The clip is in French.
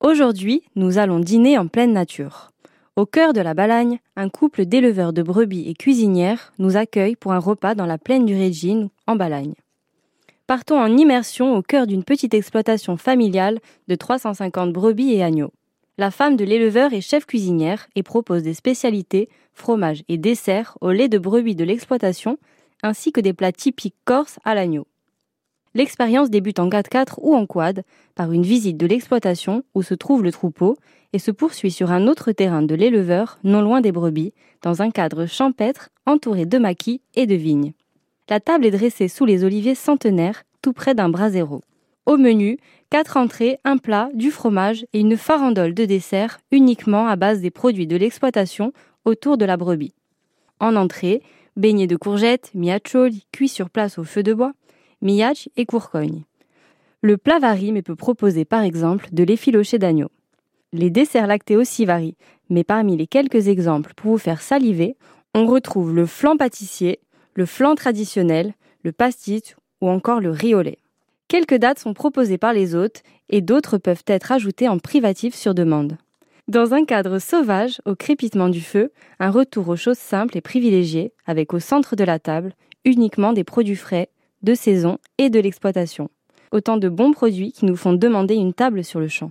Aujourd'hui, nous allons dîner en pleine nature. Au cœur de la Balagne, un couple d'éleveurs de brebis et cuisinières nous accueille pour un repas dans la plaine du Régine, en Balagne. Partons en immersion au cœur d'une petite exploitation familiale de 350 brebis et agneaux. La femme de l'éleveur est chef cuisinière et propose des spécialités, fromages et desserts au lait de brebis de l'exploitation, ainsi que des plats typiques corses à l'agneau. L'expérience débute en 4x4 ou en quad, par une visite de l'exploitation où se trouve le troupeau, et se poursuit sur un autre terrain de l'éleveur, non loin des brebis, dans un cadre champêtre entouré de maquis et de vignes. La table est dressée sous les oliviers centenaires, tout près d'un brasero. Au menu, quatre entrées, un plat, du fromage et une farandole de dessert uniquement à base des produits de l'exploitation autour de la brebis. En entrée, beignets de courgettes, miacholi cuits sur place au feu de bois, miach et courcogne. Le plat varie mais peut proposer par exemple de l'effiloché d'agneau. Les desserts lactés aussi varient, mais parmi les quelques exemples pour vous faire saliver, on retrouve le flan pâtissier, le flan traditionnel, le pastis ou encore le lait. Quelques dates sont proposées par les hôtes et d'autres peuvent être ajoutées en privatif sur demande. Dans un cadre sauvage, au crépitement du feu, un retour aux choses simples est privilégié, avec au centre de la table uniquement des produits frais, de saison et de l'exploitation. Autant de bons produits qui nous font demander une table sur le champ.